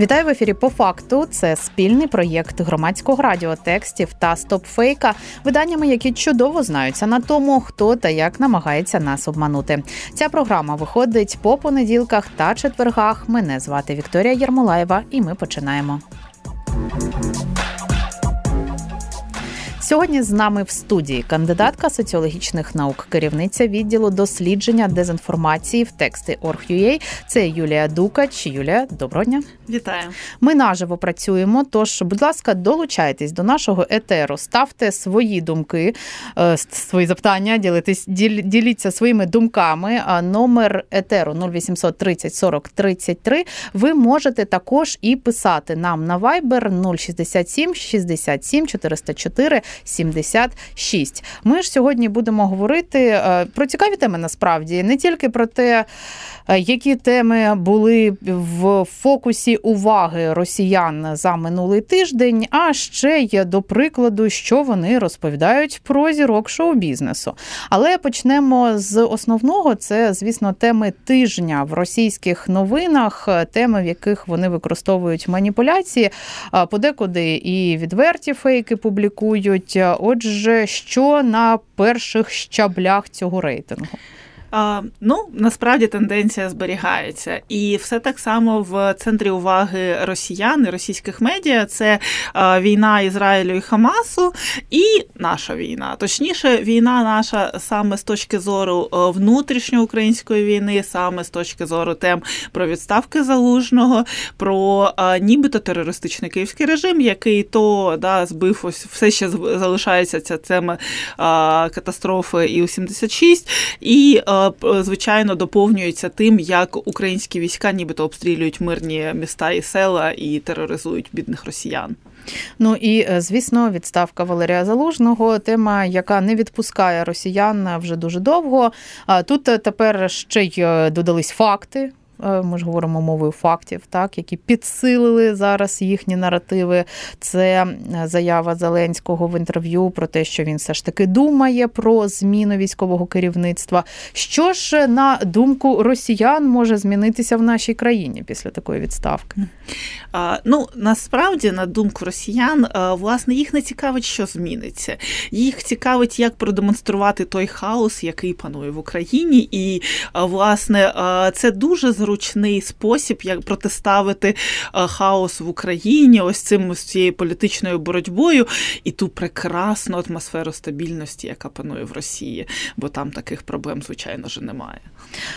Вітаю в ефірі. По факту це спільний проєкт громадського радіотекстів та стопфейка, виданнями, які чудово знаються на тому, хто та як намагається нас обманути. Ця програма виходить по понеділках та четвергах. Мене звати Вікторія Єрмолаєва, і ми починаємо. Сьогодні з нами в студії кандидатка соціологічних наук, керівниця відділу дослідження дезінформації в тексти Орг.ua. Це Юлія Дукач. Юлія, доброго дня. Вітаю. Ми наживо працюємо. Тож, будь ласка, долучайтесь до нашого етеру, ставте свої думки, е, свої запитання, ділитесь, діліться своїми думками. Номер етеру 0800 30 40 33. Ви можете також і писати нам на Viber 067 67 404 76. Ми ж сьогодні будемо говорити е, про цікаві теми насправді не тільки про те, е, які теми були в фокусі уваги росіян за минулий тиждень, а ще й до прикладу, що вони розповідають про зірок шоу-бізнесу. Але почнемо з основного: це, звісно, теми тижня в російських новинах, теми, в яких вони використовують маніпуляції, подекуди і відверті фейки публікують. Отже, що на перших щаблях цього рейтингу? Ну, насправді тенденція зберігається, і все так само в центрі уваги росіян і російських медіа це війна Ізраїлю і Хамасу, і наша війна. Точніше, війна наша саме з точки зору внутрішньоукраїнської війни, саме з точки зору тем про відставки залужного, про а, нібито терористичний київський режим, який то да збив ось все ще залишається ця тема катастрофи і у 76 і звичайно доповнюється тим, як українські війська нібито обстрілюють мирні міста і села і тероризують бідних росіян. Ну і е, звісно, відставка Валерія Залужного тема, яка не відпускає росіян вже дуже довго. Тут е, тепер ще й е, додались факти. Е, ми ж говоримо мовою фактів, так які підсилили зараз їхні наративи. Це е, заява Зеленського в інтерв'ю про те, що він все ж таки думає про зміну військового керівництва. Що ж на думку росіян може змінитися в нашій країні після такої відставки? Ну насправді, на думку росіян, е, власне, їх не цікавить, що зміниться. Їх цікавить, як продемонструвати той хаос, який панує в Україні, і власне це дуже зручний спосіб, як протиставити е, хаос в Україні, ось цим ось цією політичною боротьбою і ту прекрасну атмосферу стабільності, яка панує в Росії, бо там таких проблем, звичайно ж, немає.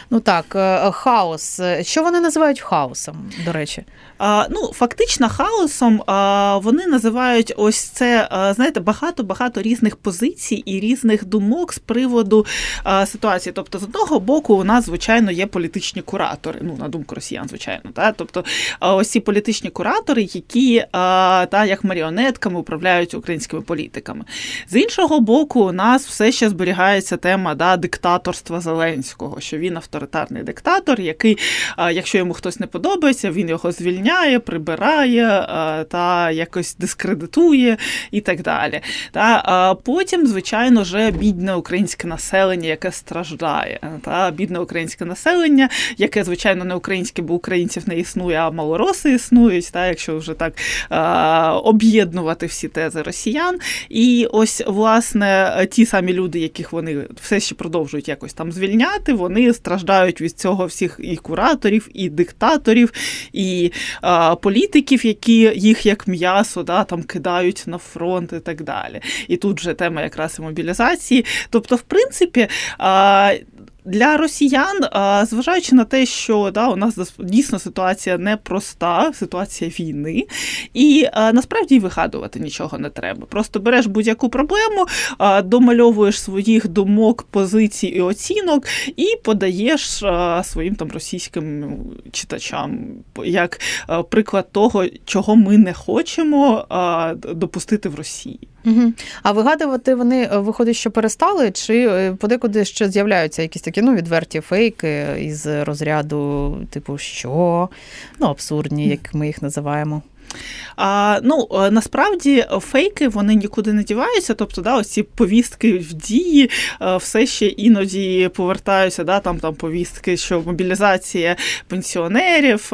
Ну так, е, хаос. Що вони називають хаосом, до речі? А, Ну, фактично, хаосом а, вони називають ось це, а, знаєте, багато-багато різних позицій і різних думок з приводу а, ситуації. Тобто, з одного боку, у нас, звичайно, є політичні куратори ну на думку росіян, звичайно, та тобто ось ці політичні куратори, які та як маріонетками управляють українськими політиками. З іншого боку, у нас все ще зберігається тема да, диктаторства Зеленського, що він авторитарний диктатор, який, якщо йому хтось не подобається, він його звільняє, прибирає та якось дискредитує і так далі. Та Потім, звичайно, вже бідне українське населення, яке страждає, та бідне українське населення, яке звичайно звичайно, не українське, бо українців не існує, а малороси існують, та, якщо вже так об'єднувати всі тези росіян. І ось, власне, ті самі люди, яких вони все ще продовжують якось там звільняти, вони страждають від цього всіх і кураторів, і диктаторів, і а, політиків, які їх як м'ясо да, там кидають на фронт і так далі. І тут вже тема якраз і мобілізації. Тобто, в принципі, а, для росіян, зважаючи на те, що да, у нас дійсно ситуація непроста, ситуація війни, і насправді вигадувати нічого не треба. Просто береш будь-яку проблему, домальовуєш своїх думок, позицій і оцінок, і подаєш своїм там російським читачам як приклад того, чого ми не хочемо допустити в Росії. Угу. А вигадувати вони е, виходить, що перестали, чи е, подекуди ще з'являються якісь такі ну, відверті фейки із розряду, типу, що? Ну, абсурдні, як ми їх називаємо. А, Ну е, насправді фейки вони нікуди не діваються. Тобто, да, ось ці повістки в дії е, все ще іноді повертаються. Да, Там там повістки, що мобілізація пенсіонерів.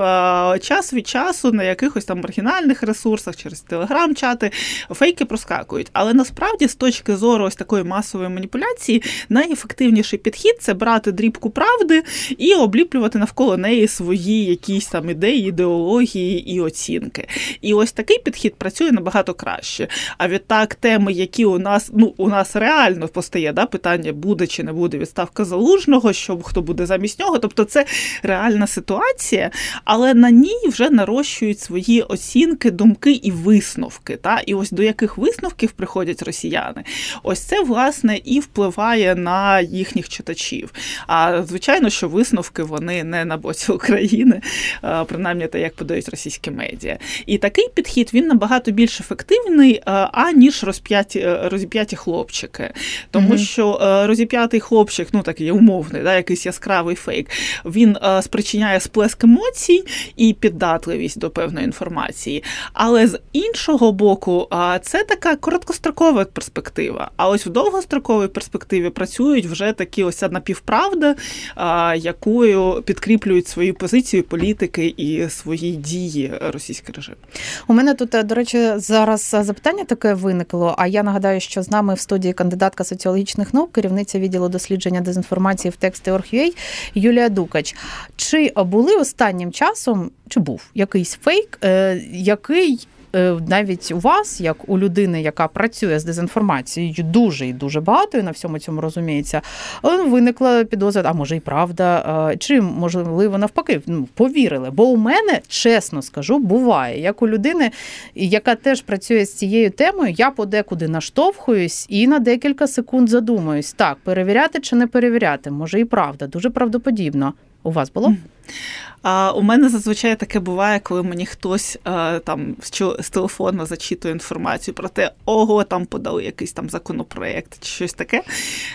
Час від часу на якихось там маргінальних ресурсах через телеграм-чати фейки проскакують. Але насправді, з точки зору ось такої масової маніпуляції, найефективніший підхід це брати дрібку правди і обліплювати навколо неї свої якісь там ідеї, ідеології і оцінки. І ось такий підхід працює набагато краще. А відтак, теми, які у нас ну у нас реально постає да, питання, буде чи не буде відставка залужного, що хто буде замість нього. Тобто це реальна ситуація, але на ній вже нарощують свої оцінки, думки і висновки. Та? І ось до яких висновків приходять росіяни, ось це власне і впливає на їхніх читачів. А звичайно, що висновки вони не на боці України, принаймні те, як подають російські медіа. І такий підхід він набагато більш ефективний, е, аніж розп'яті е, розіп'яті хлопчики. Тому mm що е, розіп'ятий хлопчик, ну такий умовний, да, якийсь яскравий фейк, він спричиняє сплеск емоцій і піддатливість до певної інформації. Але з іншого боку, це така короткострокова перспектива. А ось в довгостроковій перспективі працюють вже такі ось напівправда, якою підкріплюють свою позицію політики і свої дії російський режим. У мене тут, е, до речі, зараз е, запитання таке виникло. А я нагадаю, що з нами в студії кандидатка соціологічних наук, керівниця відділу дослідження дезінформації в тексті Орг.ua Юлія Дукач. Чи були останнім часом, чи був якийсь фейк, е, який навіть у вас, як у людини, яка працює з дезінформацією, дуже і дуже багато і на всьому цьому розуміється, е, виникла підозра, а може і правда, е, чи можливо навпаки, ну повірили. Бо у мене, чесно скажу, буває, як у людини, яка теж працює з цією темою, я подекуди наштовхуюсь і на декілька секунд задумаюсь, так, перевіряти чи не перевіряти, може і правда, дуже правдоподібно. У вас було? А у мене зазвичай таке буває, коли мені хтось а, там з телефону зачитує інформацію про те, ого, там подали якийсь там законопроект чи щось таке.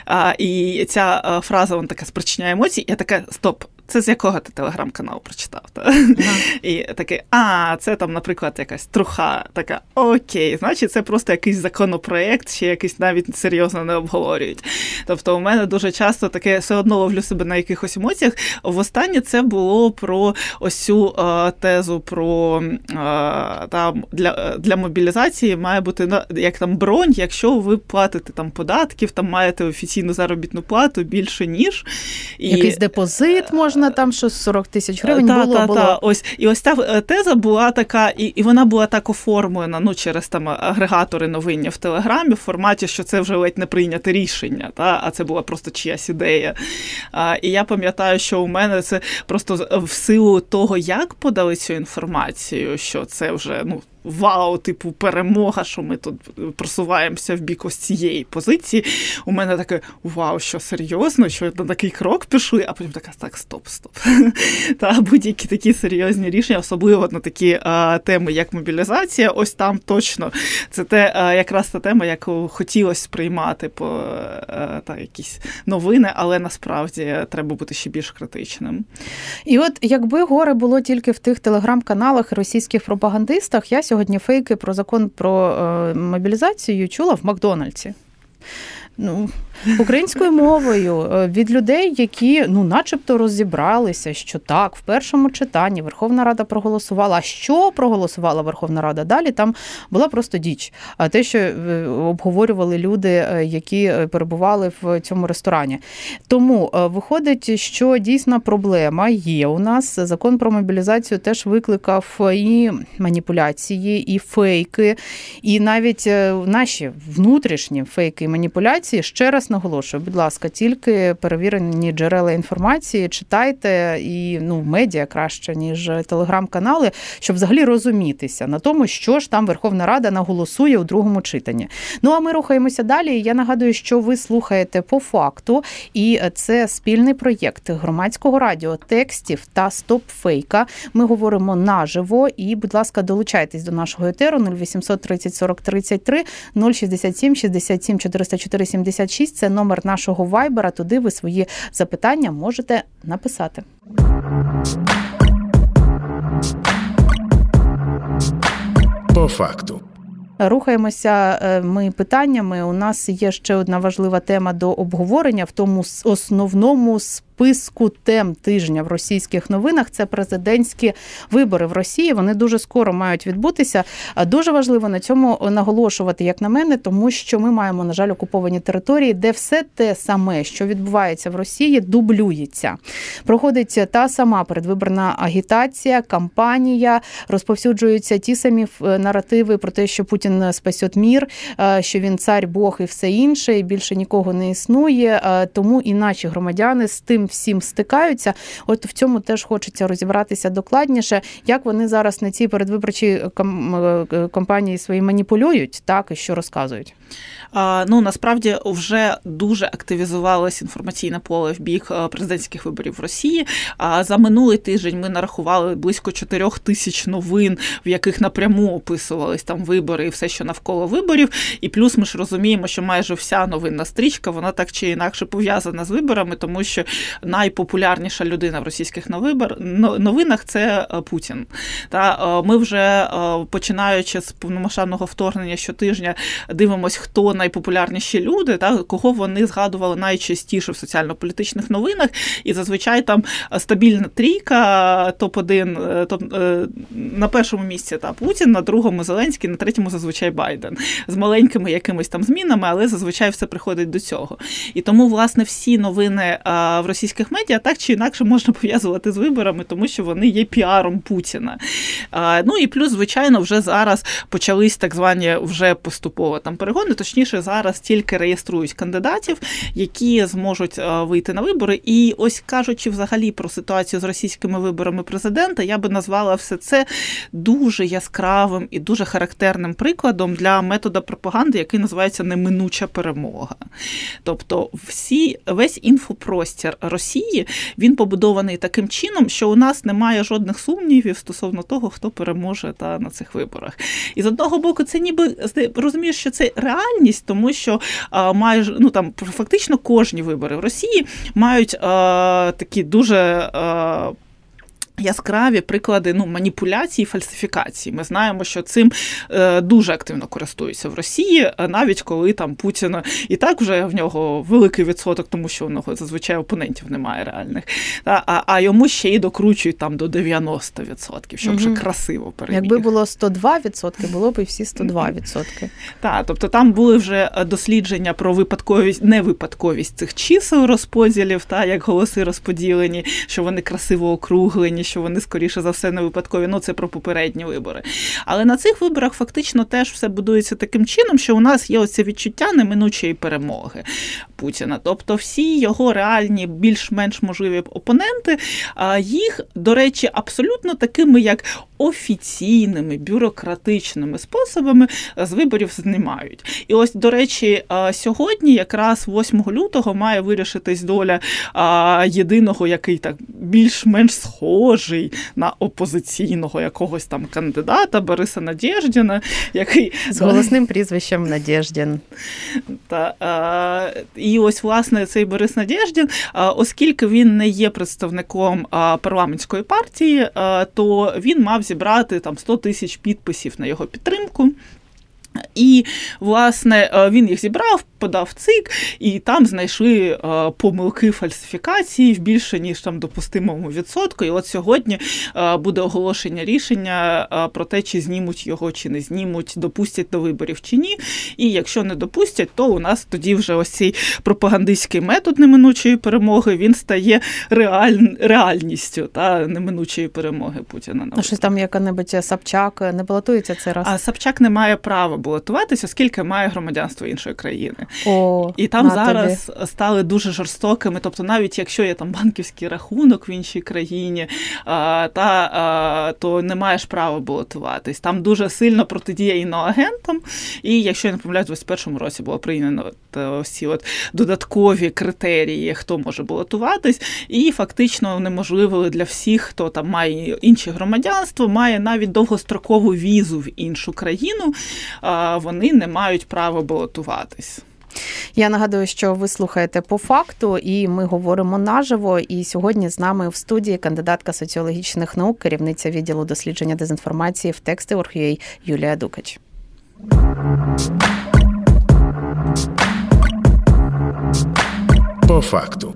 А, І ця фраза вона така спричиняє емоції. Я така, стоп, це з якого ти телеграм-канал прочитав? Та? Ага. І такий, а, це там, наприклад, якась труха. Така, окей, значить, це просто якийсь законопроект, чи якийсь навіть серйозно не обговорюють. Тобто, у мене дуже часто таке все одно ловлю себе на якихось емоціях. Востаннє це було про ось цю а, тезу про а, там для для мобілізації має бути як там бронь, якщо ви платите там податків, там маєте офіційну заробітну плату більше ніж. І... Якийсь депозит можна можна там що 40 тисяч гривень та, було. Та, було. Та. Ось і ось та е, теза була така, і і вона була так оформлена ну, через там агрегатори новиння в Телеграмі в форматі, що це вже ледь не прийняте рішення, та, а це була просто чиясь ідея. А, І я пам'ятаю, що у мене це просто в силу того, як подали цю інформацію, що це вже ну вау, типу, перемога, що ми тут просуваємося в бік ось цієї позиції. У мене таке вау, що серйозно, що на такий крок пішли, а потім така так, стоп, стоп. Та будь-які такі серйозні рішення, особливо на такі а, теми, як мобілізація, ось там точно це те, а, якраз та тема, яку хотілося сприймати по а, та, якісь новини, але насправді треба бути ще більш критичним. І от якби горе було тільки в тих телеграм-каналах російських пропагандистах, я сьогодні фейки про закон про е, мобілізацію чула в Макдональдсі. Ну, українською мовою е, від людей, які ну, начебто розібралися, що так, в першому читанні Верховна Рада проголосувала. А що проголосувала Верховна Рада? Далі там була просто діч. А те, що е, обговорювали люди, е, які перебували в цьому ресторані. Тому виходить, що дійсна проблема є у нас. Закон про мобілізацію теж викликав і маніпуляції, і фейки, і навіть наші внутрішні фейки і маніпуляції ще раз наголошую, будь ласка, тільки перевірені джерела інформації, читайте і ну медіа краще ніж телеграм-канали, щоб взагалі розумітися на тому, що ж там Верховна Рада наголосує у другому читанні. Ну а ми рухаємося далі. Я нагадую, що ви слухаєте по факту, і це спільний проєкт громадського радіо текстів та стопфейка. Ми говоримо наживо. І, будь ласка, долучайтесь до нашого етеру 0800 30 40 33 067 67 404 76. Це номер нашого вайбера. Туди ви свої запитання можете написати. По факту. Рухаємося е, ми питаннями. У нас є ще одна важлива тема до обговорення в тому основному списку тем тижня в російських новинах. Це президентські вибори в Росії. Вони дуже скоро мають відбутися. Дуже важливо на цьому наголошувати, як на мене, тому що ми маємо, на жаль, окуповані території, де все те саме, що відбувається в Росії, дублюється. Проходить та сама передвиборна агітація, кампанія, розповсюджуються ті самі наративи про те, що Путін спасет мір, що він цар, Бог і все інше, і більше нікого не існує. Тому і наші громадяни з тим всім стикаються. От в цьому теж хочеться розібратися докладніше, як вони зараз на цій передвиборчій кампанії свої маніпулюють, так і що розказують. Ну насправді вже дуже активізувалось інформаційне поле в бік президентських виборів в Росії. За минулий тиждень ми нарахували близько 4 тисяч новин, в яких напряму описувались там вибори і все, що навколо виборів. І плюс ми ж розуміємо, що майже вся новинна стрічка вона так чи інакше пов'язана з виборами, тому що найпопулярніша людина в російських новинах це Путін. Та ми вже починаючи з повномасштабного вторгнення щотижня дивимося, хто найпопулярніші люди, та кого вони згадували найчастіше в соціально-політичних новинах, і зазвичай там стабільна трійка, топ 1 топ на першому місці та Путін, на другому Зеленський, на третьому зазвичай Байден з маленькими якимись там змінами, але зазвичай все приходить до цього. І тому, власне, всі новини в російських медіа так чи інакше можна пов'язувати з виборами, тому що вони є піаром Путіна. Ну і плюс, звичайно, вже зараз почались так звані вже поступово там перегони, точніше, зараз тільки реєструють кандидатів, які зможуть вийти на вибори. І ось кажучи взагалі про ситуацію з російськими виборами президента, я би назвала все це дуже яскравим і дуже характерним прикладом для метода пропаганди, який називається неминуча перемога. Тобто, всі весь інфопростір Росії він побудований таким чином, що у нас немає жодних сумнівів стосовно того, хто переможе та на цих виборах. І з одного боку, це ніби розумієш, що це реальність, тому що а, майже ну там фактично кожні вибори в Росії мають а, такі дуже. А, Яскраві приклади ну, маніпуляції, фальсифікації. Ми знаємо, що цим е, дуже активно користуються в Росії, навіть коли там Путін і так вже в нього великий відсоток, тому що у нього зазвичай опонентів немає реальних. Та, а а йому ще й докручують там до 90%, щоб вже красиво переміг. Якби було 102%, було б і всі 102%. Так, тобто там були вже дослідження про випадковість, невипадковість цих чисел розподілів, та як голоси розподілені, що вони красиво округлені що вони, скоріше за все, не випадкові. Ну, це про попередні вибори. Але на цих виборах фактично теж все будується таким чином, що у нас є оце відчуття неминучої перемоги Путіна. Тобто, всі його реальні, більш-менш можливі опоненти, їх, до речі, абсолютно такими, як офіційними бюрократичними способами з виборів знімають. І ось, до речі, сьогодні, якраз 8 лютого, має вирішитись доля єдиного, який так більш-менш схожий на опозиційного якогось там кандидата Бориса Надєждіна, який з голосним прізвищем Надєждін. Та, І ось, власне, цей Борис Надєждін, оскільки він не є представником парламентської партії, то він мав зібрати там 100 тисяч підписів на його підтримку. І, власне, е, він їх зібрав, подав цик, і там знайшли е, помилки фальсифікації в більше ніж там допустимому відсотку. І от сьогодні е, буде оголошення рішення про те, чи знімуть його, чи не знімуть, допустять до виборів чи ні. І якщо не допустять, то у нас тоді вже ось цей пропагандистський метод неминучої перемоги він стає реаль... реальністю та неминучої перемоги Путіна. А щось там яка-небудь Сапчак не балотується цей раз. А Сапчак не має права балотуватися, оскільки має громадянство іншої країни. О, І там зараз тобі. стали дуже жорстокими. Тобто, навіть якщо є там банківський рахунок в іншій країні, а, та а, то не маєш права балотуватись. Там дуже сильно протидія іноагентам. І якщо я не помиляюсь, в 2021 році було прийнято всі от додаткові критерії, хто може балотуватись, і фактично унеможливили для всіх, хто там має інше громадянство, має навіть довгострокову візу в іншу країну. Вони не мають права балотуватись. Я нагадую, що ви слухаєте по факту, і ми говоримо наживо. І сьогодні з нами в студії кандидатка соціологічних наук, керівниця відділу дослідження дезінформації в тексти Орг.ua Юлія Дукач. По факту.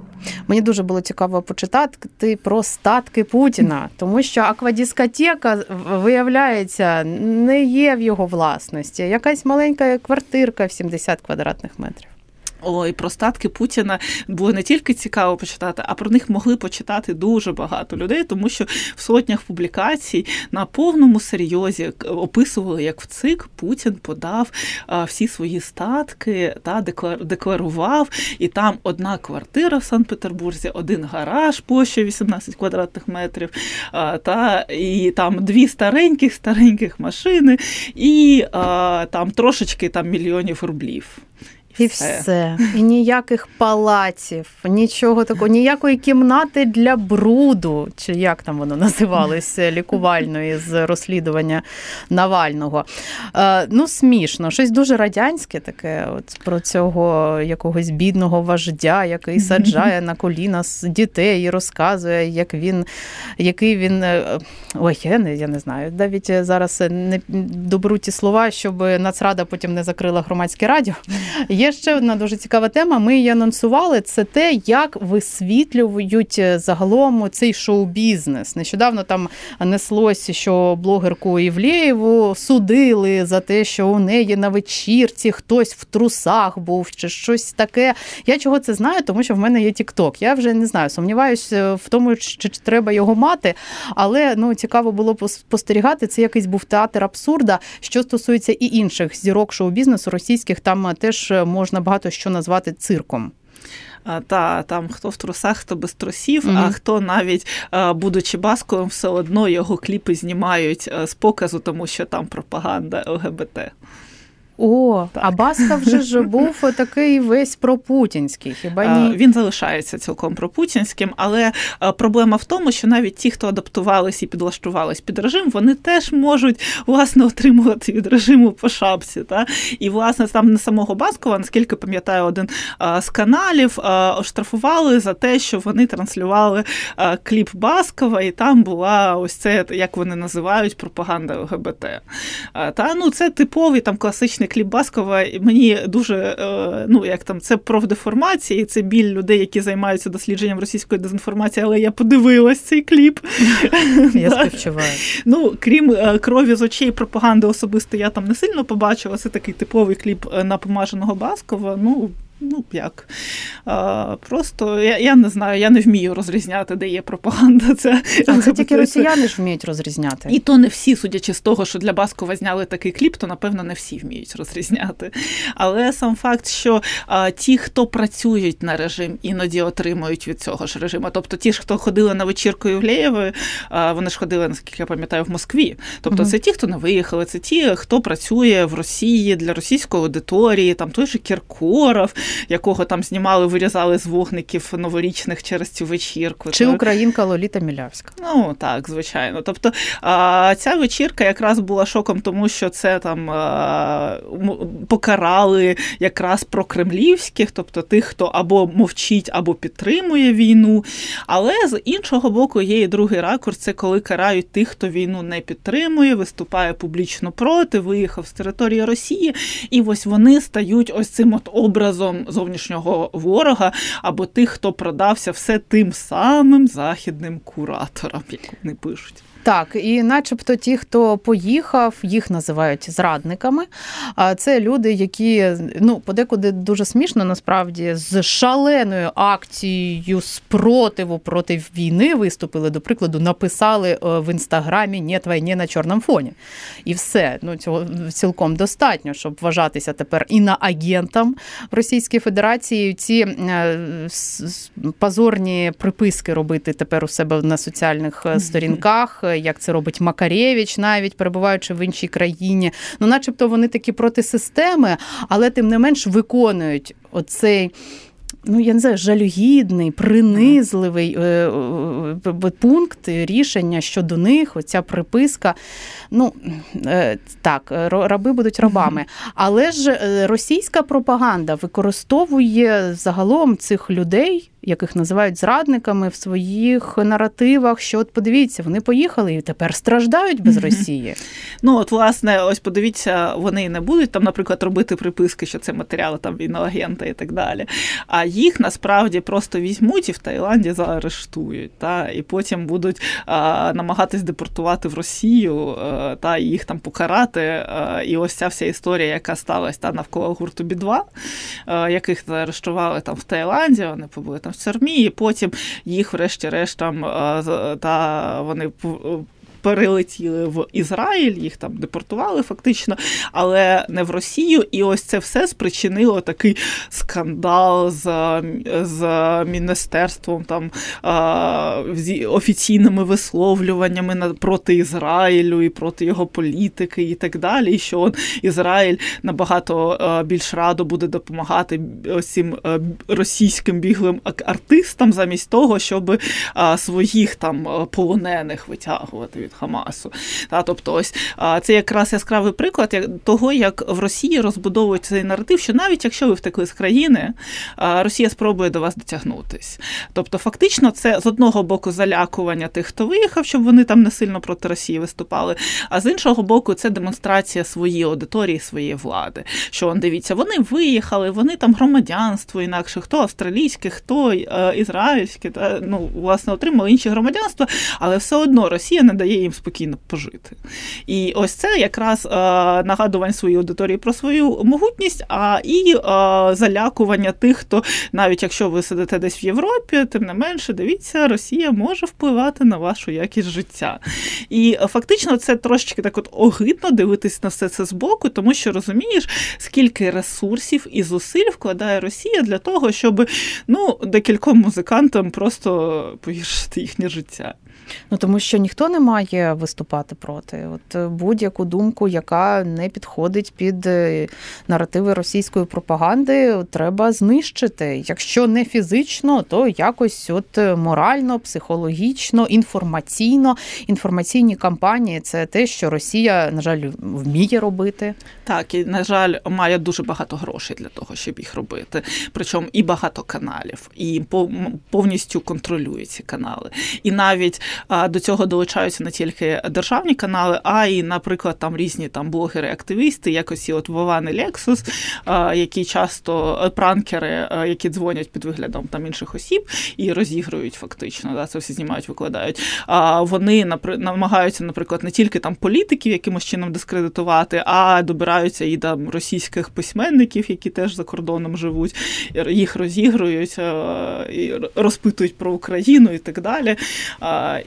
Мені дуже було цікаво почитати про статки Путіна, тому що аквадіскотека, виявляється, не є в його власності. Якась маленька квартирка в 70 квадратних метрів. Ой, про статки Путіна було не тільки цікаво почитати, а про них могли почитати дуже багато людей, тому що в сотнях публікацій на повному серйозі описували, як в ЦИК Путін подав всі свої статки та декларував. І там одна квартира в Санкт-Петербурзі, один гараж площею 18 квадратних метрів, та і там дві стареньких стареньких машини, і там трошечки там мільйонів рублів. І все. все. І ніяких палаців, нічого такого, ніякої кімнати для бруду, чи як там воно називалося, лікувальної з розслідування Навального. Е, ну, смішно, щось дуже радянське таке, от про цього якогось бідного вождя, який саджає на коліна дітей і розказує, як він, який він. е, Ой, я не, я не знаю. Навіть зараз не доберу ті слова, щоб Нацрада потім не закрила громадське радіо. Є ще одна дуже цікава тема. Ми її анонсували. Це те, як висвітлюють загалом цей шоу-бізнес. Нещодавно там неслось, що блогерку Івлєєву судили за те, що у неї на вечірці хтось в трусах був чи щось таке. Я чого це знаю, тому що в мене є Тікток. Я вже не знаю, сумніваюся в тому, чи треба його мати, але ну цікаво було спостерігати. Це якийсь був театр абсурда. Що стосується і інших зірок шоу-бізнесу російських, там теж можна багато що назвати цирком. Та там хто в трусах, хто без трусів, mm-hmm. а хто навіть будучи басковим, все одно його кліпи знімають з показу, тому що там пропаганда ЛГБТ. О, так. а Баска вже ж був такий весь пропутінський. Хіба ні? Він залишається цілком пропутінським, але проблема в тому, що навіть ті, хто адаптувались і підлаштувались під режим, вони теж можуть власне отримувати від режиму по шапці. Та? І власне там не самого Баскова, наскільки пам'ятаю, один з каналів оштрафували за те, що вони транслювали кліп Баскова, і там була ось це, як вони називають, пропаганда ЛГБТ. Та ну це типовий там класичний кліп Баскова, мені дуже ну як там це профдеформація, це біль людей, які займаються дослідженням російської дезінформації, але я подивилась цей кліп. Я співчуваю. Ну, крім крові з очей пропаганди особисто я там не сильно побачила. Це такий типовий кліп напомаженого Баскова. Ну, ну як. А, Просто я я не знаю, я не вмію розрізняти, де є пропаганда. Це а це тільки росіяни ж вміють розрізняти. І то не всі, судячи з того, що для Баскова зняли такий кліп, то напевно не всі вміють розрізняти. Але сам факт, що а, ті, хто працюють на режим, іноді отримують від цього ж режиму. Тобто ті, хто ходили на вечірку Євлеєвої, вони ж ходили, наскільки я пам'ятаю, в Москві. Тобто, угу. це ті, хто не виїхали, це ті, хто працює в Росії для російської аудиторії, там той же Кіркоров якого там знімали, вирізали з вогників новорічних через цю вечірку. Чи так? українка Лоліта Мілявська? Ну так, звичайно. Тобто ця вечірка якраз була шоком, тому що це там покарали якраз про кремлівських, тобто тих, хто або мовчить, або підтримує війну. Але з іншого боку, є і другий ракурс, це коли карають тих, хто війну не підтримує, виступає публічно проти, виїхав з території Росії, і ось вони стають ось цим от образом зовнішнього ворога, або тих, хто продався все тим самим західним кураторам, як вони пишуть. Так, і начебто ті, хто поїхав, їх називають зрадниками. Це люди, які ну подекуди дуже смішно насправді з шаленою акцією спротиву проти війни виступили. До прикладу, написали е, в інстаграмі «Нєт війні на чорному фоні. І все. Ну цього цілком достатньо, щоб вважатися тепер іноагентом в Російській Федерації. Ці е, позорні приписки робити тепер у себе на соціальних е, сторінках як це робить Макарєвич, навіть перебуваючи в іншій країні. Ну, начебто, вони такі проти системи, але тим не менш виконують оцей. Ну, я не знаю, жалюгідний, принизливий е, е, пункт рішення щодо них, оця приписка. Ну е, так, раби будуть рабами. Але ж російська пропаганда використовує загалом цих людей яких називають зрадниками в своїх наративах. Що от подивіться, вони поїхали і тепер страждають без Росії. Ну от власне, ось подивіться, вони не будуть там, наприклад, робити приписки, що це матеріали там війноагента і так далі. А їх насправді просто візьмуть і в Таїланді заарештують, та і потім будуть а, намагатись депортувати в Росію а, та їх там покарати. А, і ось ця вся історія, яка сталася та навколо гурту Бі-2, яких заарештували там в Таїланді, вони побули там в тюрмі, і потім їх, врешті-решт, там та вони перелетіли в Ізраїль, їх там депортували фактично, але не в Росію. І ось це все спричинило такий скандал з з міністерством, там з офіційними висловлюваннями проти Ізраїлю і проти його політики, і так далі. І що он, Ізраїль набагато більш радо буде допомагати цим російським біглим артистам, замість того, щоб своїх там полонених витягувати від Хамасу. Та, Тобто, ось це якраз яскравий приклад того, як в Росії розбудовують цей наратив, що навіть якщо ви втекли з країни, Росія спробує до вас дотягнутись. Тобто, фактично, це з одного боку залякування тих, хто виїхав, щоб вони там не сильно проти Росії виступали. А з іншого боку, це демонстрація своєї аудиторії, своєї влади. Що он дивіться, вони виїхали, вони там громадянство інакше, хто австралійське, хто е, ізраїльське, та ну власне отримали інші громадянства, але все одно Росія не дає їм спокійно пожити. І ось це якраз е, нагадування своїй аудиторії про свою могутність, а і е, залякування тих, хто навіть якщо ви сидите десь в Європі, тим не менше, дивіться, Росія може впливати на вашу якість життя. І фактично це трошечки так от огидно дивитись на все це збоку, тому що розумієш, скільки ресурсів і зусиль вкладає Росія для того, щоб ну, декільком музикантам просто погіршити їхнє життя. Ну тому що ніхто не має виступати проти. От е, будь-яку думку, яка не підходить під е, наративи російської пропаганди, треба знищити. Якщо не фізично, то якось от е, морально, психологічно, інформаційно. Інформаційні кампанії це те, що Росія, на жаль, вміє робити. Так, і на жаль, має дуже багато грошей для того, щоб їх робити. Причому і багато каналів, і повністю контролює ці канали. І навіть до цього долучаються не тільки державні канали, а й, наприклад, там різні там блогери-активісти, якось і от Вован і Лексус, які часто е, пранкери, е, які дзвонять під виглядом там інших осіб і розігрують фактично, да, це всі знімають, викладають. Вони намагаються, наприклад, не тільки там політиків якимось чином дискредитувати, а добираються і там російських письменників, які теж за кордоном живуть, їх розігрують, е, розпитують про Україну і так далі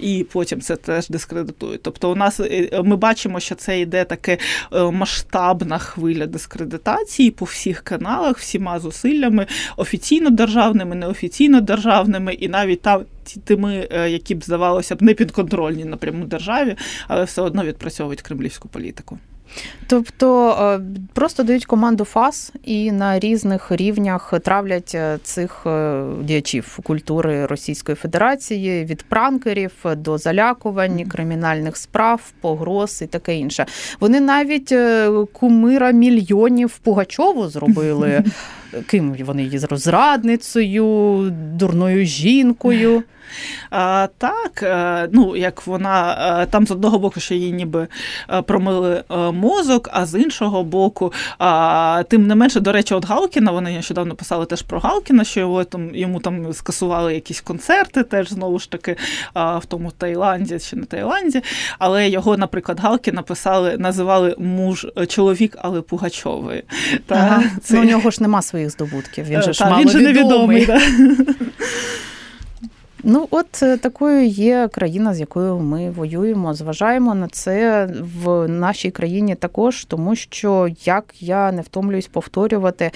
і потім це теж дискредитують. Тобто, у нас е, ми бачимо, що це йде таке е, масштабна хвиля дискредитації по всіх каналах, всіма зусиллями, офіційно державними, неофіційно державними, і навіть там. Тими, е, які б здавалося б не підконтрольні напряму державі, але все одно відпрацьовують кремлівську політику. Тобто е, просто дають команду ФАС і на різних рівнях травлять е, цих е, діячів культури Російської Федерації від пранкерів до залякувань, кримінальних справ, погроз і таке інше. Вони навіть кумира мільйонів Пугачову зробили. ким вони є розрадницею, дурною жінкою. А, Так, е, ну як вона е, там з одного боку, що їй ніби е, промили мозок, а з іншого боку, а, тим не менше, до речі, от Галкіна, вони нещодавно писали теж про Галкіна, що його там йому там скасували якісь концерти, теж знову ж таки в тому Таїланді чи не Таїланді. Але його, наприклад, Галкіна писали, називали муж чоловік, але Пугачовий. Ага. Це... Ну, У нього ж нема своїх здобутків. Він же ж Та, мало він же невідомий. невідомий. Да. Ну, от е, такою є країна, з якою ми воюємо. Зважаємо на це в нашій країні також, тому що як я не втомлююсь повторювати,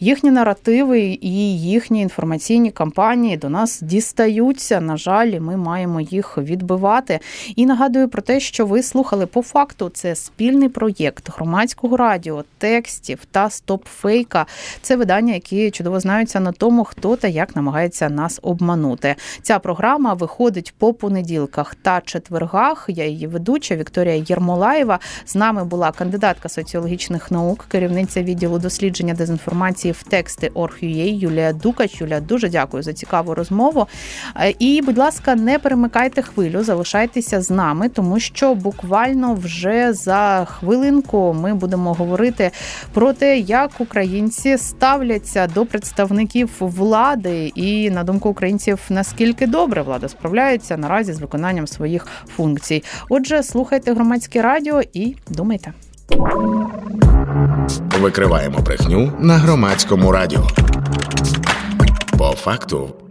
їхні наративи і їхні інформаційні кампанії до нас дістаються. На жаль, ми маємо їх відбивати. І нагадую про те, що ви слухали по факту. Це спільний проєкт громадського радіо, текстів та стопфейка. Це видання, які чудово знаються на тому, хто та як намагається нас обманути. Ця програма виходить по понеділках та четвергах. Я її ведуча Вікторія Єрмолаєва. З нами була кандидатка соціологічних наук, керівниця відділу дослідження дезінформації в тексти Орг.ua Юлія Дукач. Юлія, дуже дякую за цікаву розмову. Е, і, будь ласка, не перемикайте хвилю, залишайтеся з нами, тому що буквально вже за хвилинку ми будемо говорити про те, як українці ставляться до представників влади, і на думку українців наскільки наскільки добре влада справляється наразі з виконанням своїх функцій. Отже, слухайте громадське радіо і думайте. Викриваємо брехню на громадському радіо. По факту.